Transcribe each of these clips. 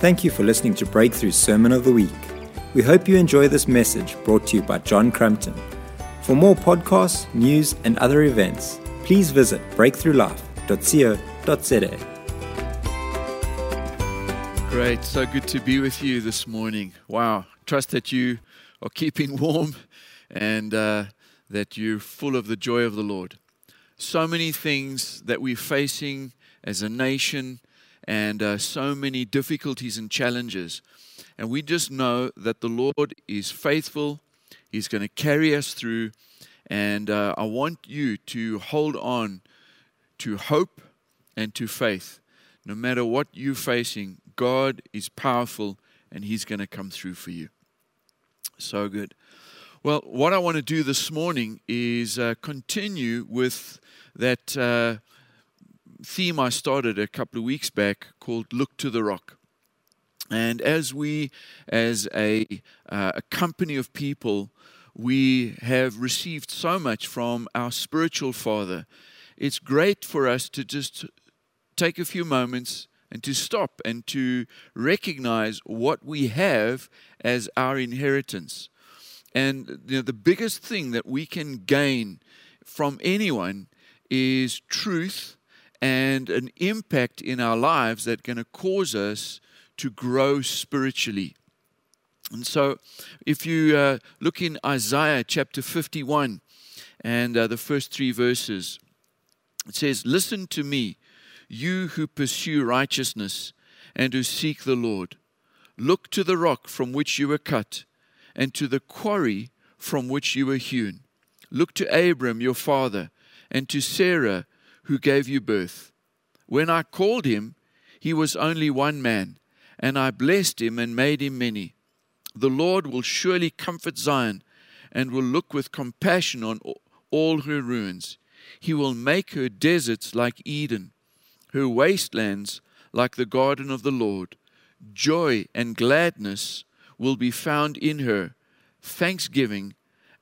Thank you for listening to Breakthru Sermon of the Week. We hope you enjoy this message brought to you by John Crumpton. For more podcasts, news, and other events, please visit breakthrulife.co.za. Great. So good to be with you this morning. Wow. Trust that you are keeping warm and uh, that you're full of the joy of the Lord. So many things that we're facing as a nation and uh, so many difficulties and challenges. And we just know that the Lord is faithful, He's going to carry us through. And uh, I want you to hold on to hope and to faith. No matter what you're facing, God is powerful and He's going to come through for you. So good. Well, what I want to do this morning is uh, continue with that uh, theme I started a couple of weeks back called Look to the Rock. And as we, as a, uh, a company of people, we have received so much from our spiritual father. It's great for us to just take a few moments and to stop and to recognize what we have as our inheritance. And you know, the biggest thing that we can gain from anyone is truth and an impact in our lives that's going to cause us to grow spiritually. And so, if you uh, look in Isaiah chapter 51 and uh, the first three verses, it says, Listen to me, you who pursue righteousness and who seek the Lord. Look to the rock from which you were cut, and to the quarry from which you were hewn. Look to Abram your father, and to Sarah who gave you birth. When I called him, he was only one man, and I blessed him and made him many. The Lord will surely comfort Zion and will look with compassion on all her ruins. He will make her deserts like Eden, her wastelands like the garden of the Lord. Joy and gladness will be found in her, thanksgiving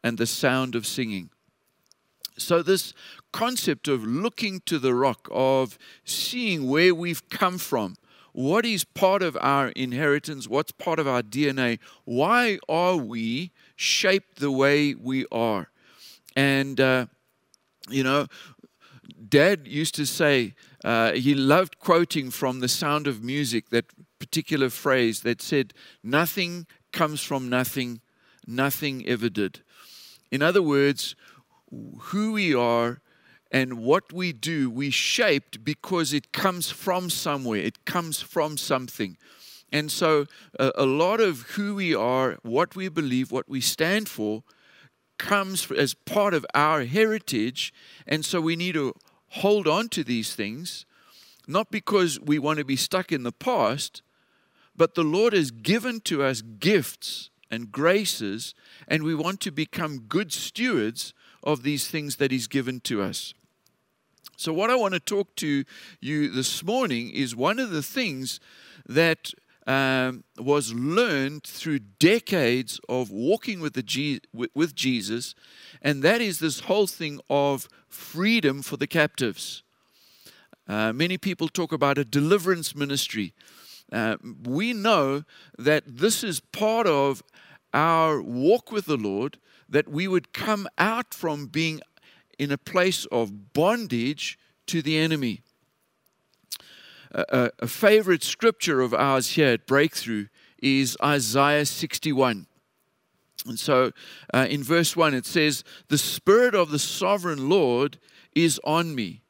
and the sound of singing. So, this concept of looking to the rock, of seeing where we've come from, what is part of our inheritance, what's part of our DNA, why are we shaped the way we are? And, uh, you know, Dad used to say, uh, he loved quoting from The Sound of Music that particular phrase that said, Nothing comes from nothing, nothing ever did. In other words, who we are and what we do, we shaped because it comes from somewhere, it comes from something. And so, a, lot of who we are, what we believe, what we stand for, comes as part of our heritage. And so, we need to hold on to these things, not because we want to be stuck in the past, but the Lord has given to us gifts and graces, and we want to become good stewards of these things that He's given to us. So, what I want to talk to you this morning is one of the things that um, was learned through decades of walking with, the G- with Jesus, and that is this whole thing of freedom for the captives. Uh, many people talk about a deliverance ministry. Uh, we know that this is part of our walk with the Lord, that we would come out from being in a place of bondage to the enemy. A, a, favorite scripture of ours here at Breakthru is Isaiah 61. And so uh, in verse 1, it says, The Spirit of the sovereign Lord is on me,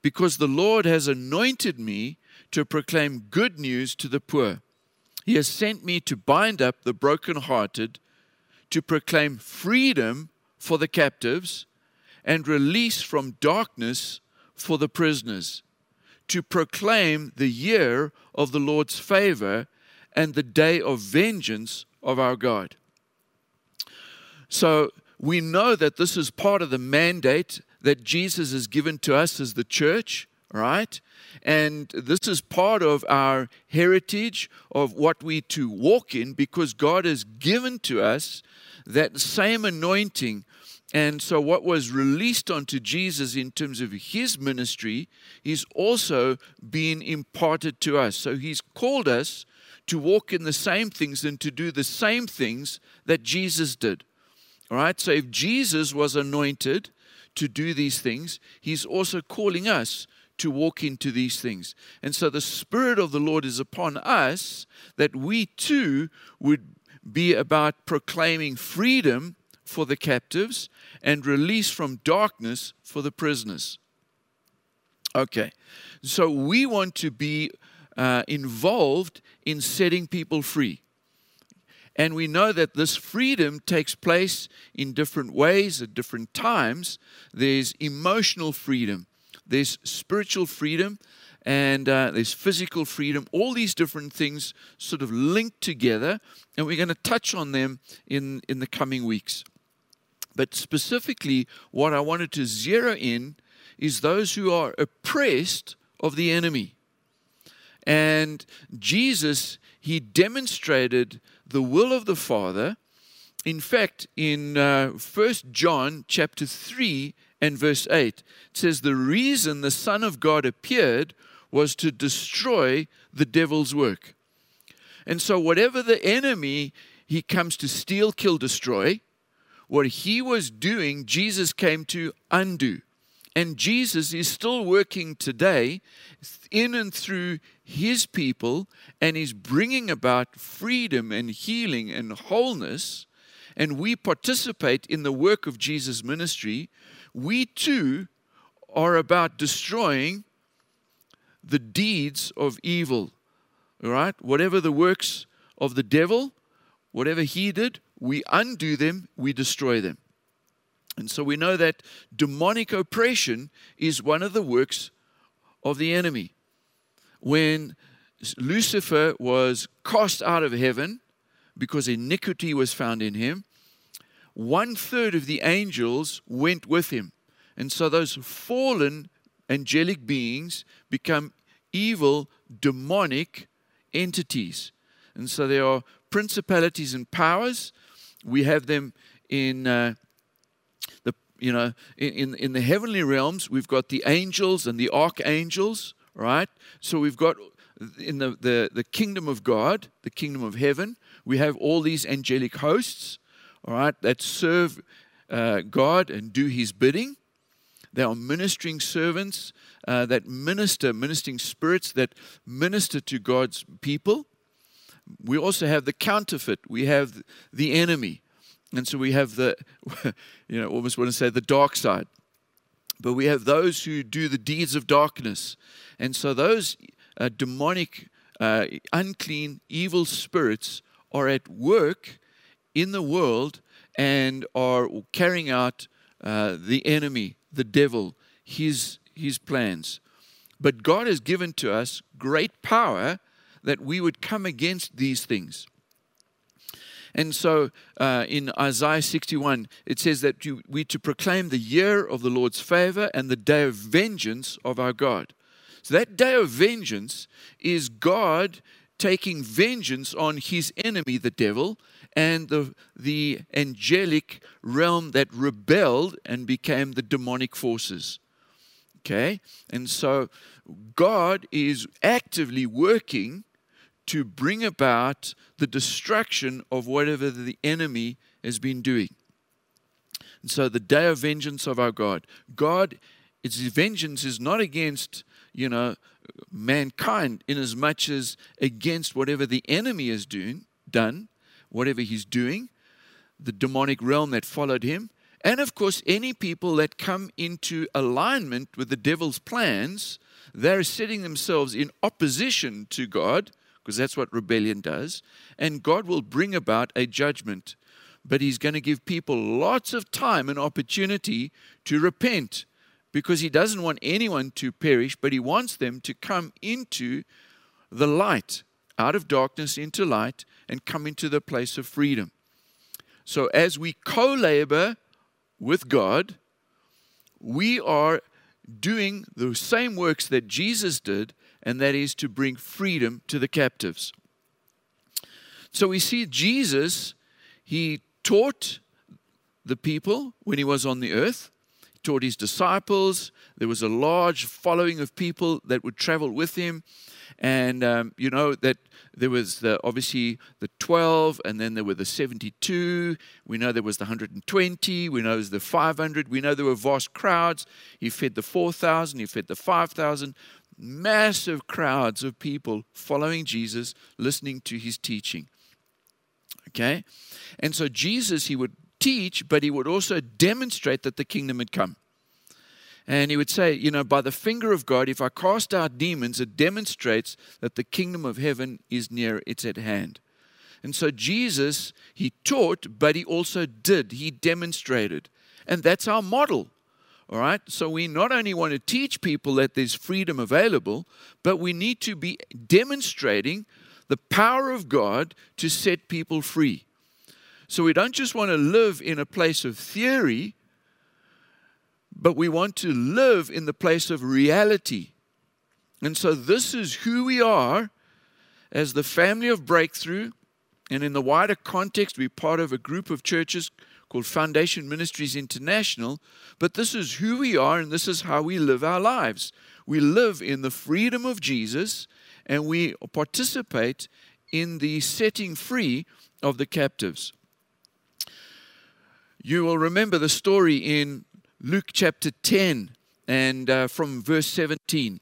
because the Lord has anointed me to proclaim good news to the poor. He has sent me to bind up the brokenhearted, to proclaim freedom for the captives, and release from darkness for the prisoners, to proclaim the year of the Lord's favor and the day of vengeance of our God. So we know that this is part of the mandate that Jesus has given to us as the church, right? And this is part of our heritage of what we to walk in because God has given to us that same anointing and so, what was released onto Jesus in terms of his ministry is also being imparted to us. So, he's called us to walk in the same things and to do the same things that Jesus did. All right? So if Jesus was anointed to do these things, he's also calling us to walk into these things. And so the Spirit of the Lord is upon us that we too would be about proclaiming freedom for the captives and release from darkness for the prisoners. Okay, so we want to be uh, involved in setting people free. And we know that this freedom takes place in different ways at different times. There's emotional freedom, there's spiritual freedom, and uh, there's physical freedom. All these different things sort of linked together, and we're going to touch on them in, in the coming weeks. But specifically, what I wanted to zero in is those who are oppressed of the enemy. And Jesus, he demonstrated the will of the Father. In fact, in uh, 1 John chapter 3 and verse 8, it says, The reason the Son of God appeared was to destroy the devil's work. And so, whatever the enemy he comes to steal, kill, destroy, what he was doing, Jesus came to undo. And Jesus is still working today in and through his people, and he's bringing about freedom and healing and wholeness. And we participate in the work of Jesus' ministry. We too are about destroying the deeds of evil. All right? Whatever the works of the devil, whatever he did, we undo them, we destroy them. And so we know that demonic oppression is one of the works of the enemy. When Lucifer was cast out of heaven because iniquity was found in him, one third of the angels went with him. And so those fallen angelic beings become evil, demonic entities. And so there are principalities and powers we have them in uh, the you know in in the heavenly realms. We've got the angels and the archangels, right? So we've got in the, the, the kingdom of God, the kingdom of heaven, we have all these angelic hosts, all right, that serve uh, God and do His bidding. They are ministering servants uh, that minister, ministering spirits that minister to God's people we also have the counterfeit. We have the enemy. And so we have the, you know, almost want to say the dark side. But we have those who do the deeds of darkness. And so those uh, demonic, uh, unclean, evil spirits are at work in the world and are carrying out uh, the enemy, the devil, his, his plans. But God has given to us great power that we would come against these things. And so uh, in Isaiah 61, it says that you, we to proclaim the year of the Lord's favor and the day of vengeance of our God. So that day of vengeance is God taking vengeance on his enemy, the devil, and the, the angelic realm that rebelled and became the demonic forces. Okay? And so God is actively working to bring about the destruction of whatever the enemy has been doing. And so the day of vengeance of our God, God, its vengeance is not against, you know, mankind in as much as against whatever the enemy has doing, done, whatever he's doing, the demonic realm that followed him, and of course any people that come into alignment with the devil's plans, they're setting themselves in opposition to God because that's what rebellion does. And God will bring about a judgment. But He's going to give people lots of time and opportunity to repent because He doesn't want anyone to perish, but He wants them to come into the light, out of darkness into light, and come into the place of freedom. So as we co labor with God, we are doing the same works that Jesus did, and that is to bring freedom to the captives. So we see Jesus, he taught the people when he was on the earth, he taught his disciples. There was a large following of people that would travel with him. And um, you know that there was the, obviously the 12, and then there were the 72. We know there was the 120. We know there was the 500. We know there were vast crowds. He fed the 4,000. He fed the 5,000. Massive crowds of people following Jesus, listening to his teaching. Okay? And so Jesus, he would teach, but he would also demonstrate that the kingdom had come. And he would say, you know, by the finger of God, if I cast out demons, it demonstrates that the kingdom of heaven is near, it's at hand. And so Jesus, he taught, but he also did. He demonstrated. And that's our model. All right? So we not only want to teach people that there's freedom available, but we need to be demonstrating the power of God to set people free. So we don't just want to live in a place of theory, but we want to live in the place of reality. And so, this is who we are as the family of Breakthru. And in the wider context, we're part of a group of churches called Foundation Ministries International. But this is who we are, and this is how we live our lives. We live in the freedom of Jesus, and we participate in the setting free of the captives. You will remember the story in Luke chapter 10 and uh, from verse 17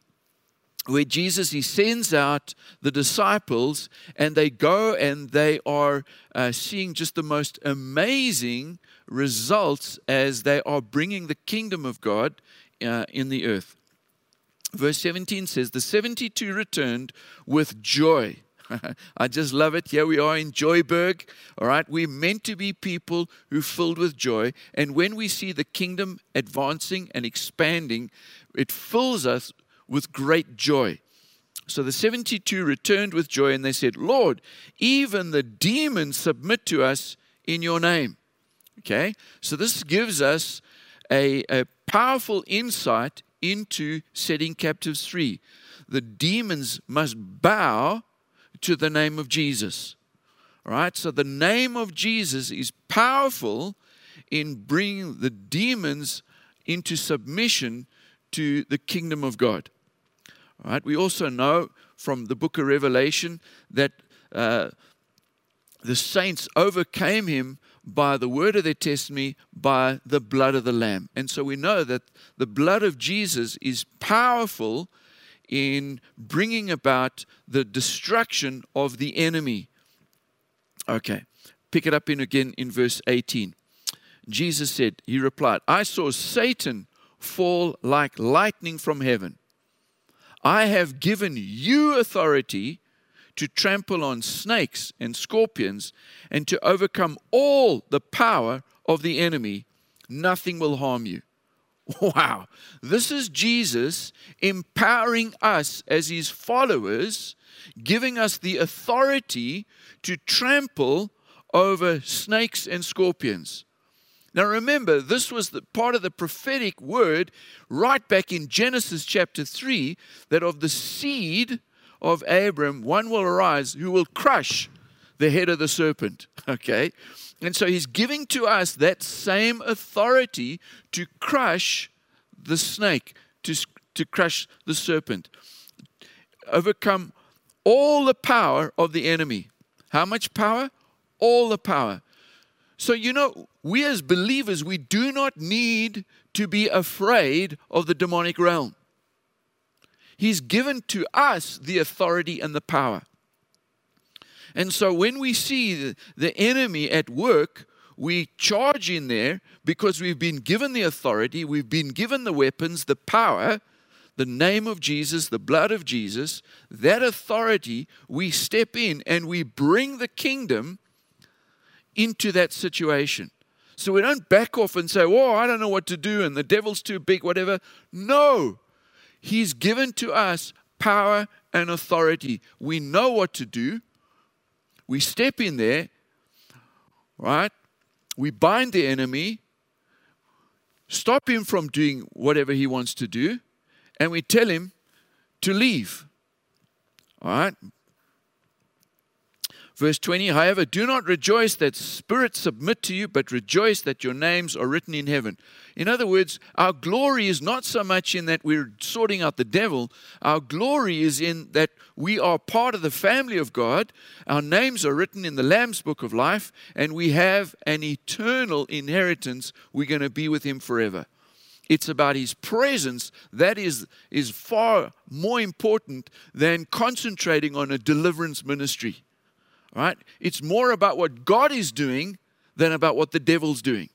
where Jesus he sends out the disciples and they go and they are uh, seeing just the most amazing results as they are bringing the kingdom of God uh, in the earth. Verse 17 says, The 72 returned with joy I just love it. Here we are in Joyburg. All right. We're meant to be people who filled with joy. And when we see the kingdom advancing and expanding, it fills us with great joy. So the 72 returned with joy and they said, Lord, even the demons submit to us in your name. Okay. So this gives us a, a powerful insight into setting captives free. The demons must bow to the name of Jesus. All right? So the name of Jesus is powerful in bringing the demons into submission to the kingdom of God. All right? We also know from the book of Revelation that uh, the saints overcame him by the word of their testimony, by the blood of the Lamb. And so we know that the blood of Jesus is powerful in bringing about the destruction of the enemy. Okay, pick it up in again in verse 18. Jesus said, He replied, I saw Satan fall like lightning from heaven. I have given you authority to trample on snakes and scorpions and to overcome all the power of the enemy. Nothing will harm you. Wow. This is Jesus empowering us as his followers, giving us the authority to trample over snakes and scorpions. Now remember, this was the part of the prophetic word right back in Genesis chapter 3 that of the seed of Abram, one will arise who will crush the head of the serpent. Okay? And so he's giving to us that same authority to crush the snake, to, to crush the serpent, overcome all the power of the enemy. How much power? All the power. So, you know, we as believers, we do not need to be afraid of the demonic realm. He's given to us the authority and the power. And so when we see the, enemy at work, we charge in there because we've been given the authority, we've been given the weapons, the power, the name of Jesus, the blood of Jesus. That authority, we step in and we bring the kingdom into that situation. So we don't back off and say, Oh, I don't know what to do and the devil's too big, whatever. No, he's given to us power and authority. We know what to do we step in there, right? We bind the enemy, stop him from doing whatever he wants to do, and we tell him to leave. All right? Verse 20, however, do not rejoice that spirits submit to you, but rejoice that your names are written in heaven. In other words, our glory is not so much in that we're sorting out the devil, our glory is in that we are part of the family of God. Our names are written in the Lamb's book of life, and we have an eternal inheritance. We're going to be with Him forever. It's about His presence that is, is far more important than concentrating on a deliverance ministry right? It's more about what God is doing than about what the devil's doing.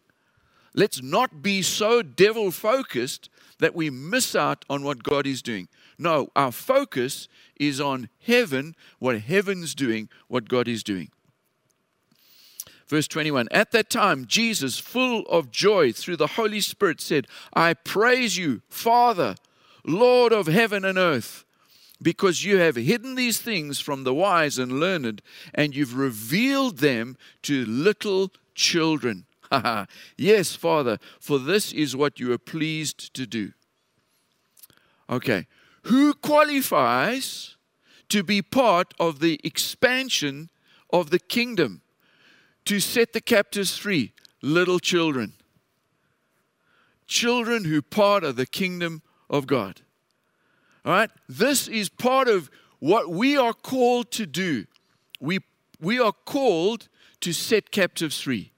Let's not be so devil focused that we miss out on what God is doing. No, our focus is on heaven, what heaven's doing, what God is doing. Verse 21 At that time, Jesus, full of joy through the Holy Spirit, said, I praise you, Father, Lord of heaven and earth because you have hidden these things from the wise and learned, and you've revealed them to little children. yes, Father, for this is what you are pleased to do. Okay, who qualifies to be part of the expansion of the kingdom to set the captives free? Little children. Children who part of the kingdom of God. All right? This is part of what we are called to do. We, we are called to set captives free.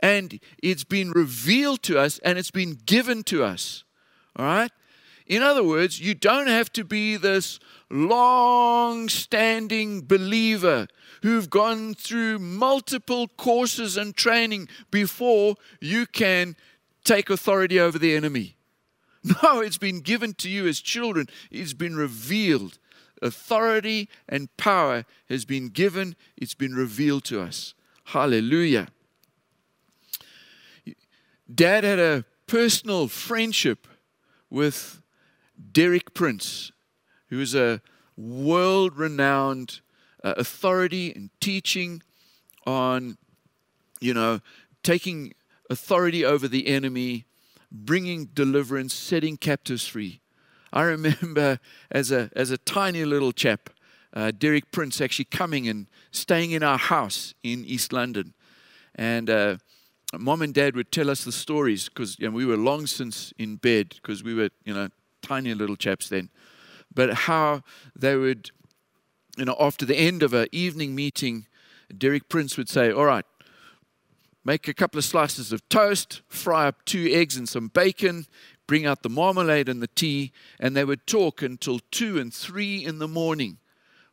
And it's been revealed to us and it's been given to us. All right? In other words, you don't have to be this long standing believer who've gone through multiple courses and training before you can take authority over the enemy. No, it's been given to you as children, it's been revealed. Authority and power has been given, it's been revealed to us. Hallelujah. Dad had a personal friendship with Derek Prince, who is a world renowned uh, authority and teaching on, you know, taking authority over the enemy bringing deliverance, setting captives free. I remember as a, as a tiny little chap, uh, Derek Prince actually coming and staying in our house in East London. And uh, mom and dad would tell us the stories because you know, we were long since in bed because we were, you know, tiny little chaps then. But how they would, you know, after the end of an evening meeting, Derek Prince would say, All right, make a couple of slices of toast, fry up two eggs and some bacon, bring out the marmalade and the tea, and they would talk until two and three in the morning.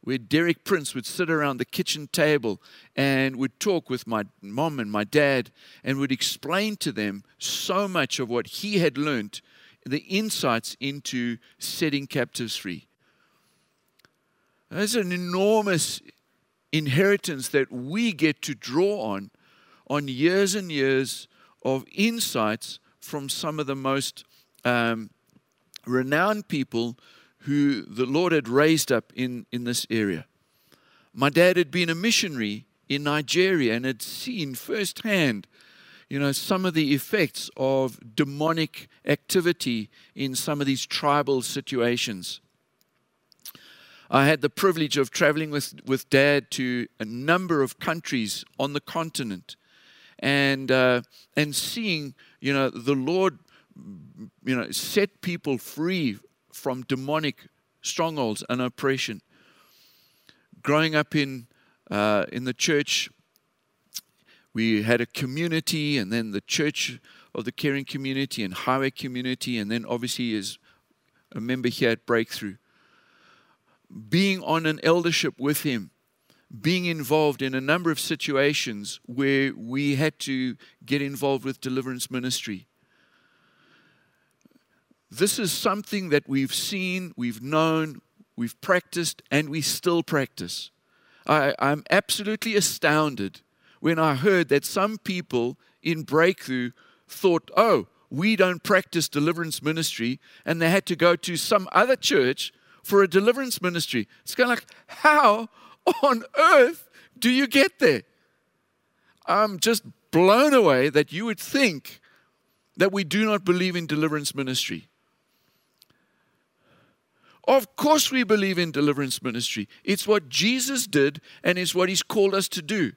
Where Derek Prince would sit around the kitchen table and would talk with my mom and my dad and would explain to them so much of what he had learned, the insights into setting captives free. There's an enormous inheritance that we get to draw on on years and years of insights from some of the most um, renowned people who the Lord had raised up in, in this area. My dad had been a missionary in Nigeria and had seen firsthand, you know, some of the effects of demonic activity in some of these tribal situations. I had the privilege of traveling with, with dad to a number of countries on the continent and uh, and seeing you know the Lord you know set people free from demonic strongholds and oppression. Growing up in uh, in the church, we had a community, and then the church of the caring community and highway community, and then obviously as a member here at Breakthru. Being on an eldership with him being involved in a number of situations where we had to get involved with deliverance ministry. This is something that we've seen, we've known, we've practiced, and we still practice. I, am absolutely astounded when I heard that some people in Breakthru thought, oh, we don't practice deliverance ministry, and they had to go to some other church for a deliverance ministry. It's kind of like, how on earth do you get there? I'm just blown away that you would think that we do not believe in deliverance ministry. Of course, we believe in deliverance ministry. It's what Jesus did and it's what He's called us to do.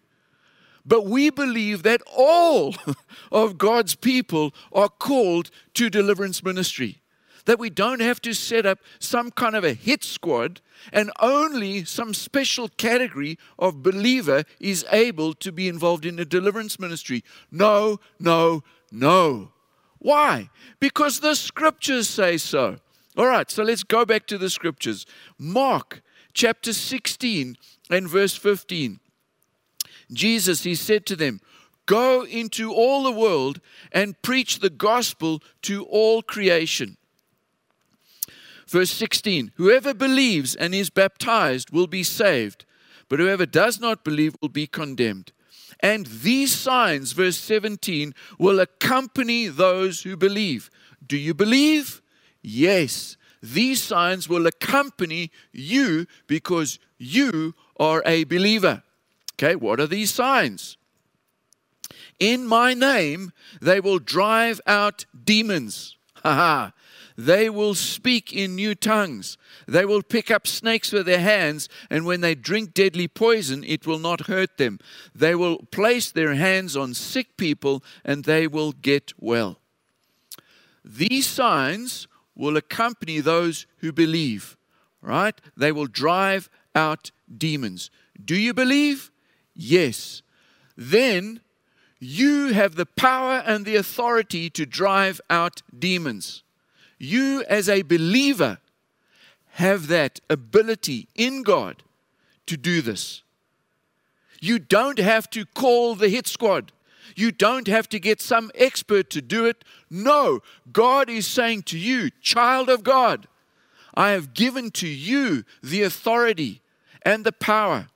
But we believe that all of God's people are called to deliverance ministry. That we don't have to set up some kind of a hit squad and only some special category of believer is able to be involved in a deliverance ministry. No, no, no. Why? Because the scriptures say so. All right, so let's go back to the scriptures. Mark chapter 16 and verse 15. Jesus, he said to them, Go into all the world and preach the gospel to all creation. Verse 16 Whoever believes and is baptized will be saved, but whoever does not believe will be condemned. And these signs, verse 17, will accompany those who believe. Do you believe? Yes, these signs will accompany you because you are a believer. Okay, what are these signs? In my name, they will drive out demons. Ha They will speak in new tongues. They will pick up snakes with their hands, and when they drink deadly poison, it will not hurt them. They will place their hands on sick people, and they will get well. These signs will accompany those who believe, right? They will drive out demons. Do you believe? Yes. Then you have the power and the authority to drive out demons. You, as a believer, have that ability in God to do this. You don't have to call the hit squad. You don't have to get some expert to do it. No, God is saying to you, child of God, I have given to you the authority and the power.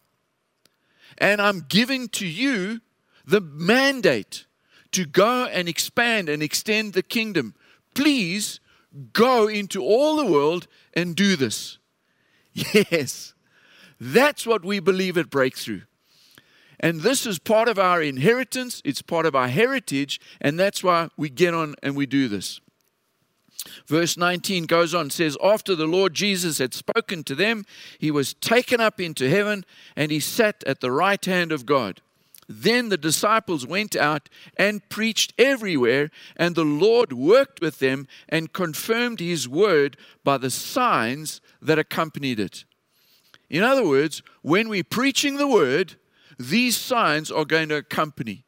And I'm giving to you the mandate to go and expand and extend the kingdom. Please go into all the world and do this. Yes, that's what we believe at Breakthru. And this is part of our inheritance, it's part of our heritage, and that's why we get on and we do this. Verse 19 goes on, says, After the Lord Jesus had spoken to them, he was taken up into heaven and he sat at the right hand of God. Then the disciples went out and preached everywhere, and the Lord worked with them and confirmed his word by the signs that accompanied it. In other words, when we're preaching the word, these signs are going to accompany.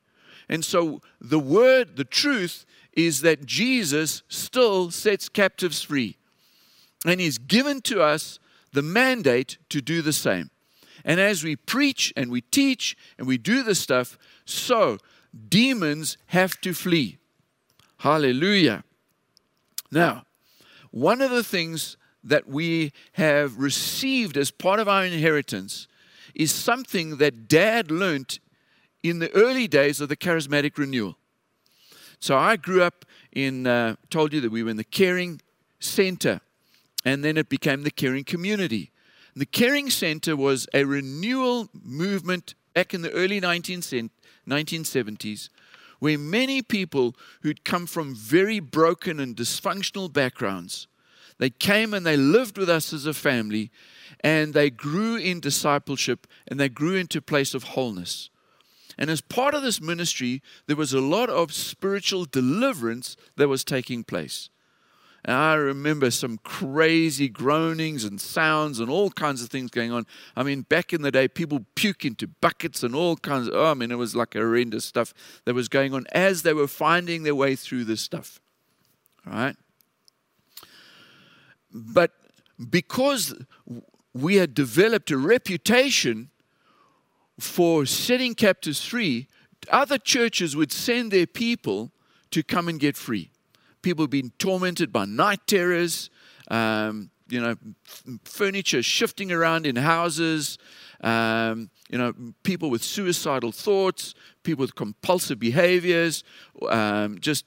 And so the word, the truth, is that Jesus still sets captives free. And he's given to us the mandate to do the same. And as we preach and we teach and we do this stuff, so demons have to flee. Hallelujah. Now, one of the things that we have received as part of our inheritance is something that dad learned in the early days of the charismatic renewal. So I grew up in, uh, told you that we were in the caring center, and then it became the caring community. The caring center was a renewal movement back in the early 1970s where many people who'd come from very broken and dysfunctional backgrounds they came and they lived with us as a family and they grew in discipleship and they grew into a place of wholeness. And as part of this ministry, there was a lot of spiritual deliverance that was taking place. And I remember some crazy groanings and sounds and all kinds of things going on. I mean, back in the day, people puke into buckets and all kinds of, oh, I mean, it was like horrendous stuff that was going on as they were finding their way through this stuff. All right? But because we had developed a reputation for setting captives free, other churches would send their people to come and get free. People being tormented by night terrors, um, you know, furniture shifting around in houses, um, you know, people with suicidal thoughts, people with compulsive behaviors, um, just,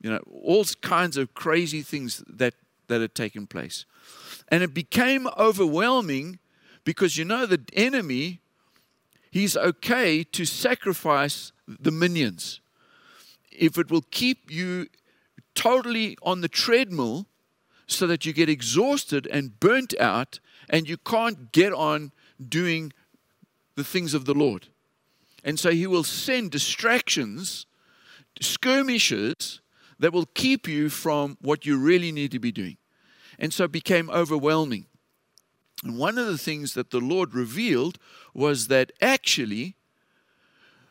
you know, all kinds of crazy things that, that had taken place. And it became overwhelming because you know the enemy, he's okay to sacrifice the minions. If it will keep you totally on the treadmill, so that you get exhausted and burnt out and you can't get on doing the things of the Lord. And so he will send distractions, skirmishes that will keep you from what you really need to be doing. And so it became overwhelming. And one of the things that the Lord revealed was that actually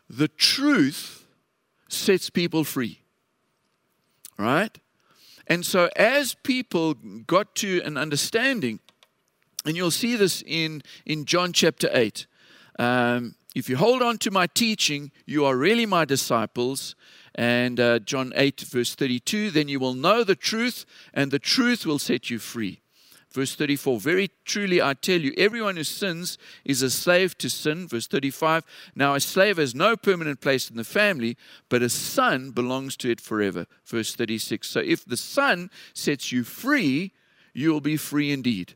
the truth sets people free. Right? And so as people got to an understanding, and you'll see this in, in John chapter 8. Um, if you hold on to my teaching, you are really my disciples. And uh, John 8, verse 32, then you will know the truth, and the truth will set you free. Verse 34, very truly I tell you, everyone who sins is a slave to sin. Verse 35, now a slave has no permanent place in the family, but a son belongs to it forever. Verse 36, so if the son sets you free, you will be free indeed.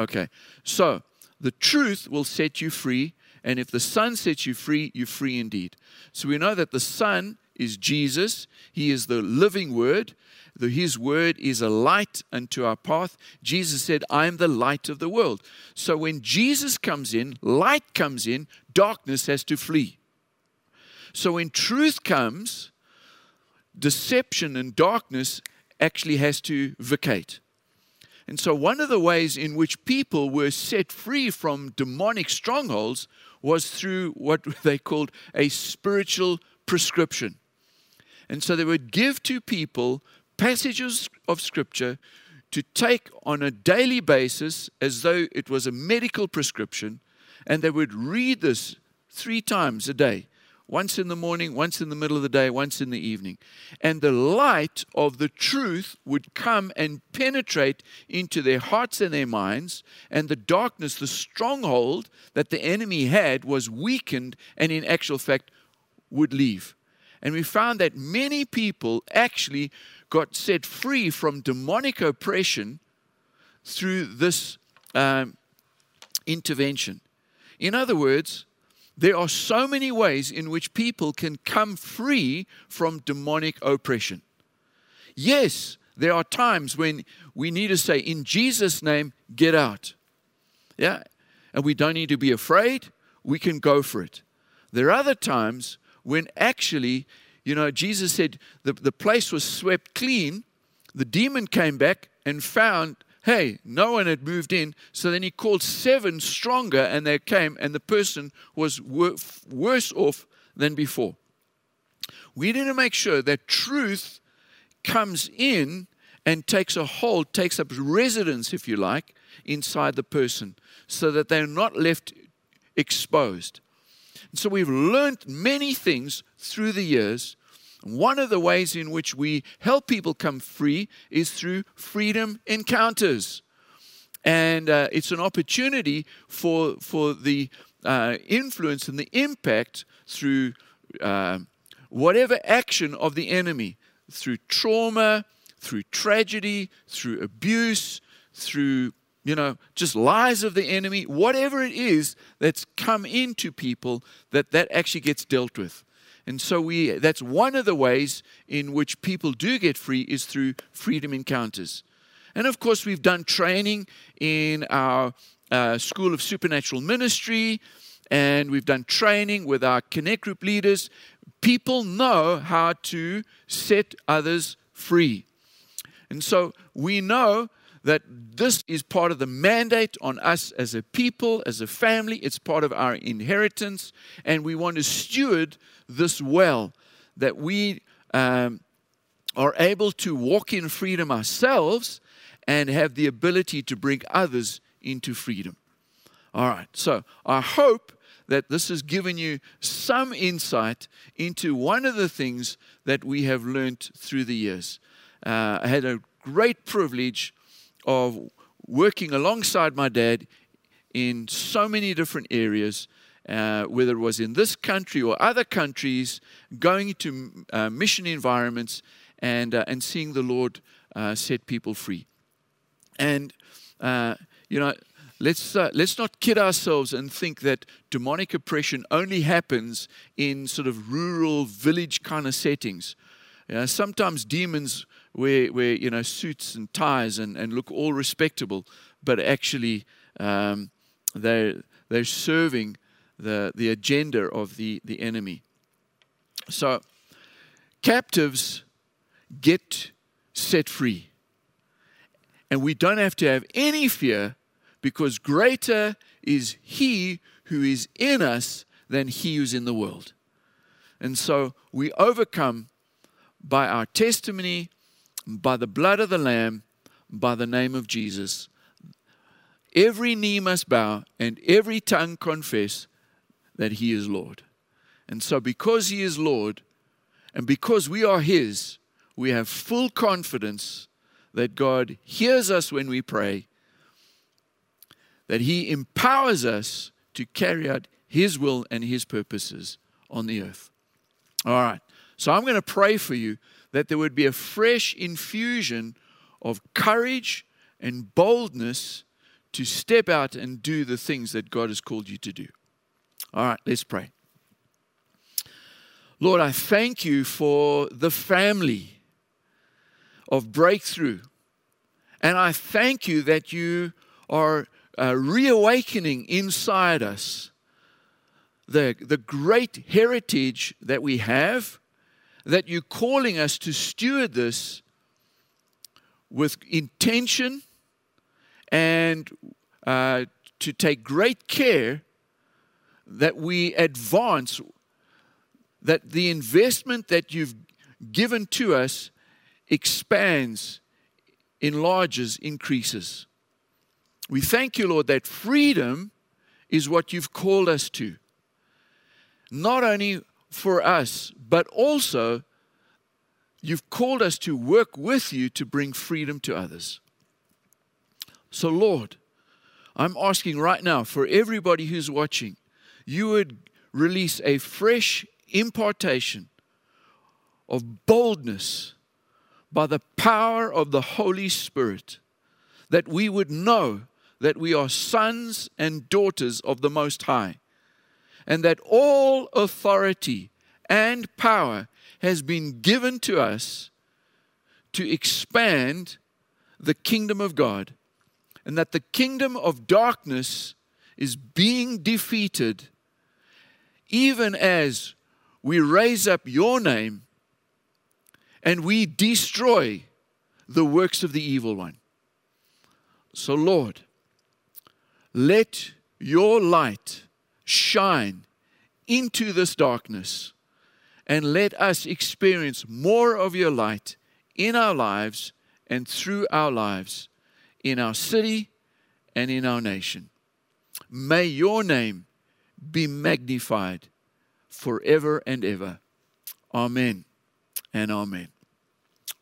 Okay, so the truth will set you free, and if the son sets you free, you're free indeed. So we know that the son is Jesus, he is the living word. His word is a light unto our path. Jesus said, I am the light of the world. So when Jesus comes in, light comes in, darkness has to flee. So when truth comes, deception and darkness actually has to vacate. And so, one of the ways in which people were set free from demonic strongholds was through what they called a spiritual prescription. And so, they would give to people passages of Scripture to take on a daily basis as though it was a medical prescription, and they would read this three times a day once in the morning, once in the middle of the day, once in the evening. And the light of the truth would come and penetrate into their hearts and their minds, and the darkness, the stronghold that the enemy had, was weakened and, in actual fact, would leave. And we found that many people actually got set free from demonic oppression through this um, intervention. In other words, there are so many ways in which people can come free from demonic oppression. Yes, there are times when we need to say, in Jesus' name, get out. Yeah, and we don't need to be afraid, we can go for it. There are other times when actually you know, Jesus said the, the place was swept clean. The demon came back and found, hey, no one had moved in. So then he called seven stronger, and they came, and the person was wor- worse off than before. We need to make sure that truth comes in and takes a hold, takes up residence, if you like, inside the person, so that they're not left exposed. And so we've learned many things through the years. One of the ways in which we help people come free is through freedom encounters. And uh, it's an opportunity for, for the uh, influence and the impact through uh, whatever action of the enemy, through trauma, through tragedy, through abuse, through you know, just lies of the enemy, whatever it is that's come into people, that that actually gets dealt with. And so we that's one of the ways in which people do get free is through freedom encounters. And of course, we've done training in our uh, School of Supernatural Ministry, and we've done training with our Connect Group leaders. People know how to set others free. And so we know that this is part of the mandate on us as a people, as a family. It's part of our inheritance, and we want to steward this well that we um, are able to walk in freedom ourselves and have the ability to bring others into freedom. All right, so I hope that this has given you some insight into one of the things that we have learned through the years. Uh, I had a great privilege of working alongside my dad in so many different areas, uh, whether it was in this country or other countries, going to uh, mission environments and, uh, and seeing the Lord uh, set people free. And, uh, you know, let's, uh, let's not kid ourselves and think that demonic oppression only happens in sort of rural, village kind of settings. Sometimes demons wear, wear you know, suits and ties and, and look all respectable, but actually um, they're, they're serving the, the agenda of the, the enemy. So, captives get set free. And we don't have to have any fear because greater is He who is in us than He who's in the world. And so we overcome by our testimony, by the blood of the Lamb, by the name of Jesus. Every knee must bow and every tongue confess that He is Lord. And so, because He is Lord and because we are His, we have full confidence that God hears us when we pray, that He empowers us to carry out His will and His purposes on the earth. All right. So I'm going to pray for you that there would be a fresh infusion of courage and boldness to step out and do the things that God has called you to do. All right, let's pray. Lord, I thank you for the family of Breakthru. And I thank you that you are uh, reawakening inside us the, the great heritage that we have, that you're calling us to steward this with intention and uh, to take great care that we advance, that the investment that you've given to us expands, enlarges, increases. We thank you, Lord, that freedom is what you've called us to not only for us, but also you've called us to work with you to bring freedom to others. So, Lord, I'm asking right now for everybody who's watching, you would release a fresh impartation of boldness by the power of the Holy Spirit, that we would know that we are sons and daughters of the Most High and that all authority and power has been given to us to expand the kingdom of God, and that the kingdom of darkness is being defeated, even as we raise up your name and we destroy the works of the evil one. So, Lord, let your light shine into this darkness and let us experience more of your light in our lives and through our lives, in our city and in our nation. May your name be magnified forever and ever. Amen and amen.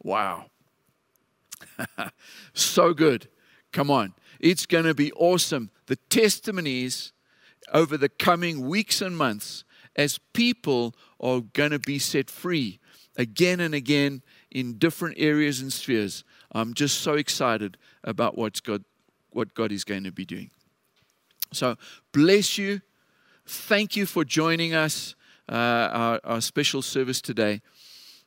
Wow. so good. Come on. It's going to be awesome. The testimonies over the coming weeks and months as people are going to be set free again and again in different areas and spheres. I'm just so excited about what's God, what God is going to be doing. So, bless you. Thank you for joining us, uh, our, our special service today.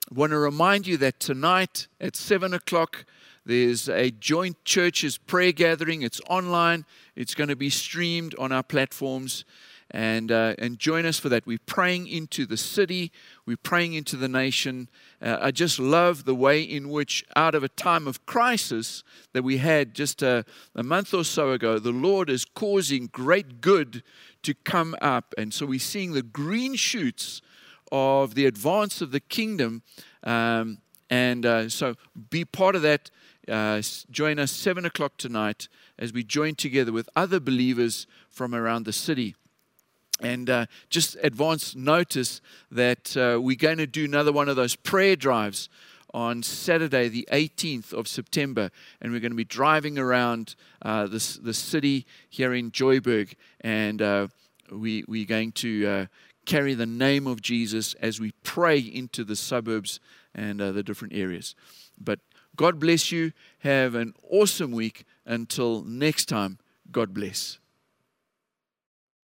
I want to remind you that tonight at 7 o'clock, there's a joint churches prayer gathering. It's online. It's going to be streamed on our platforms. And, uh, and join us for that. We're praying into the city, we're praying into the nation. Uh, I just love the way in which, out of a time of crisis that we had just a, a month or so ago, the Lord is causing great good to come up. And so we're seeing the green shoots of the advance of the kingdom. Um, and uh, so be part of that uh, join us 7 o'clock tonight as we join together with other believers from around the city. And uh, just advance notice that uh, we're going to do another one of those prayer drives on Saturday, the 18th of September, and we're going to be driving around uh, this, the city here in Joburg, and uh, we, we're going to uh, carry the name of Jesus as we pray into the suburbs and uh, the different areas. But God bless you. Have an awesome week. Until next time, God bless.